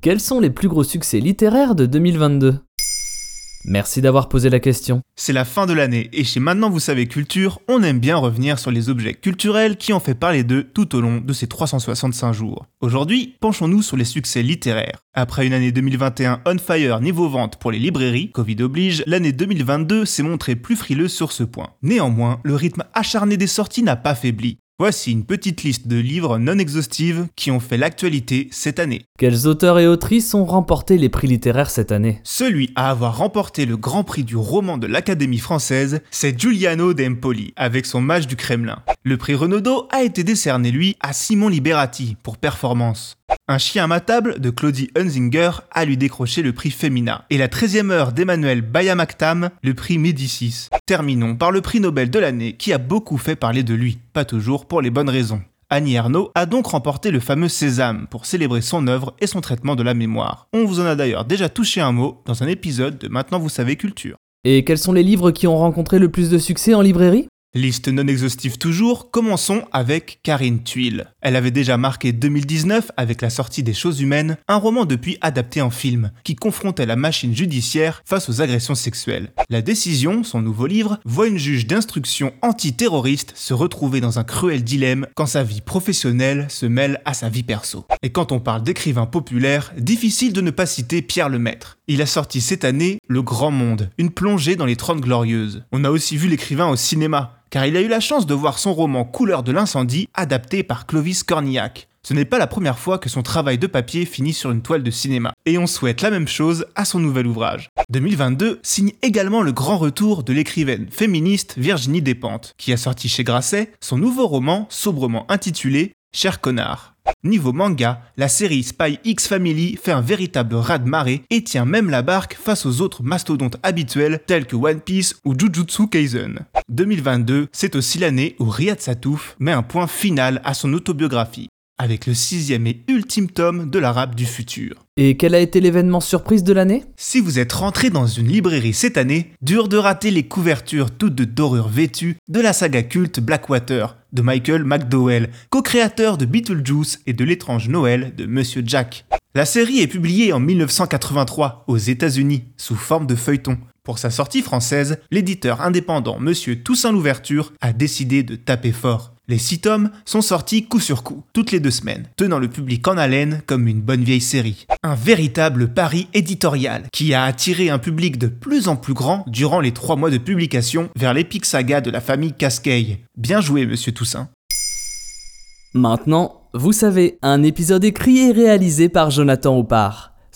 Quels sont les plus gros succès littéraires de 2022 Merci d'avoir posé la question. C'est la fin de l'année et chez Maintenant Vous savez Culture, on aime bien revenir sur les objets culturels qui ont fait parler d'eux tout au long de ces 365 jours. Aujourd'hui, penchons-nous sur les succès littéraires. Après une année 2021 on fire niveau vente pour les librairies, Covid oblige, l'année 2022 s'est montrée plus frileuse sur ce point. Néanmoins, le rythme acharné des sorties n'a pas faibli. Voici une petite liste de livres non exhaustives qui ont fait l'actualité cette année. Quels auteurs et autrices ont remporté les prix littéraires cette année? Celui à avoir remporté le grand prix du roman de l'Académie française, c'est Giuliano d'Empoli, avec son Mage du Kremlin. Le prix Renaudot a été décerné, lui, à Simon Liberati, pour performance. Un chien à ma table de Claudie Hunzinger a lui décroché le prix Femina. Et la 13e heure d'Emmanuel Bayamaktam, le prix Médicis. Terminons par le prix Nobel de l'année qui a beaucoup fait parler de lui, pas toujours pour les bonnes raisons. Annie Ernaux a donc remporté le fameux Sésame pour célébrer son œuvre et son traitement de la mémoire. On vous en a d'ailleurs déjà touché un mot dans un épisode de Maintenant vous savez culture. Et quels sont les livres qui ont rencontré le plus de succès en librairie? Liste non exhaustive toujours, commençons avec Karine Tuile. Elle avait déjà marqué 2019 avec la sortie des Choses Humaines, un roman depuis adapté en film, qui confrontait la machine judiciaire face aux agressions sexuelles. La décision, son nouveau livre, voit une juge d'instruction antiterroriste se retrouver dans un cruel dilemme quand sa vie professionnelle se mêle à sa vie perso. Et quand on parle d'écrivain populaire, difficile de ne pas citer Pierre Lemaître. Il a sorti cette année Le Grand Monde, une plongée dans les Trente Glorieuses. On a aussi vu l'écrivain au cinéma, car il a eu la chance de voir son roman Couleur de l'incendie adapté par Clovis Cornillac. Ce n'est pas la première fois que son travail de papier finit sur une toile de cinéma, et on souhaite la même chose à son nouvel ouvrage. 2022 signe également le grand retour de l'écrivaine féministe Virginie Despentes, qui a sorti chez Grasset son nouveau roman sobrement intitulé Cher connard. Niveau manga, la série Spy X Family fait un véritable raz-de-marée et tient même la barque face aux autres mastodontes habituels tels que One Piece ou Jujutsu Kaisen. 2022, c'est aussi l'année où Riyad Satouf met un point final à son autobiographie, avec le sixième et ultime tome de l'arabe du futur. Et quel a été l'événement surprise de l'année? Si vous êtes rentré dans une librairie cette année, dur de rater les couvertures toutes de dorures vêtues de la saga culte Blackwater de Michael McDowell, co-créateur de Beetlejuice et de l'étrange Noël de Monsieur Jack. La série est publiée en 1983 aux États-Unis sous forme de feuilleton. Pour sa sortie française, l'éditeur indépendant Monsieur Toussaint Louverture a décidé de taper fort. Les six tomes sont sortis coup sur coup, toutes les deux semaines, tenant le public en haleine comme une bonne vieille série. Un véritable pari éditorial qui a attiré un public de plus en plus grand durant les trois mois de publication vers l'épique saga de la famille Cascade. Bien joué, monsieur Toussaint. Maintenant, vous savez, un épisode écrit et réalisé par Jonathan Oppard.